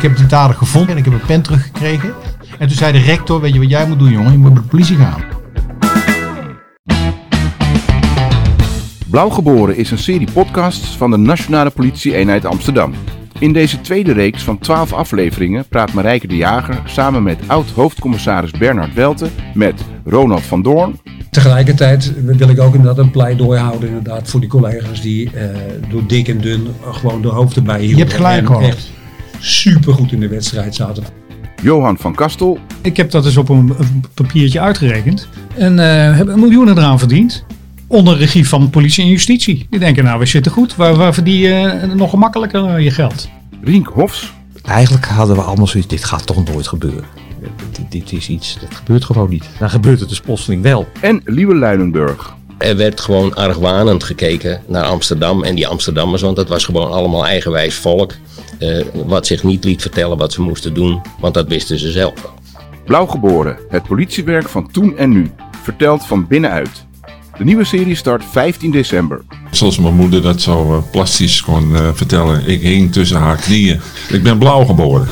Ik heb die dader gevonden en ik heb een pen teruggekregen. En toen zei de rector, weet je wat jij moet doen jongen? Je moet bij de politie gaan. Blauwgeboren is een serie podcasts van de Nationale Politie-eenheid Amsterdam. In deze tweede reeks van 12 afleveringen praat Marijke de Jager samen met oud-hoofdcommissaris Bernard Welten met Ronald van Doorn, Tegelijkertijd wil ik ook inderdaad een pleidooi houden inderdaad, voor die collega's die eh, door dik en dun gewoon de hoofd erbij hielden. Je hebt gelijk hoor. echt super goed in de wedstrijd zaten. Johan van Kastel Ik heb dat eens op een, een papiertje uitgerekend. En eh hebben miljoenen eraan verdiend. Onder regie van politie en justitie. Die denken, nou, we zitten goed. Waar, waar verdien je eh, nog gemakkelijker eh, je geld? Rink Hofs, Eigenlijk hadden we allemaal zoiets, dit gaat toch nooit gebeuren. Dit, dit is iets, dat gebeurt gewoon niet. Dan gebeurt het dus plotseling wel. en Liewe Luilenburg. Er werd gewoon argwanend gekeken naar Amsterdam en die Amsterdammers, want dat was gewoon allemaal eigenwijs volk. eh, wat zich niet liet vertellen wat ze moesten doen, want dat wisten ze zelf wel. Blauwgeboren, het politiewerk van toen en nu, verteld van binnenuit. De nieuwe serie start 15 december. Zoals mijn moeder dat zo eh, plastisch kon eh, vertellen. Ik hing tussen haar knieën. Ik ben blauw geboren.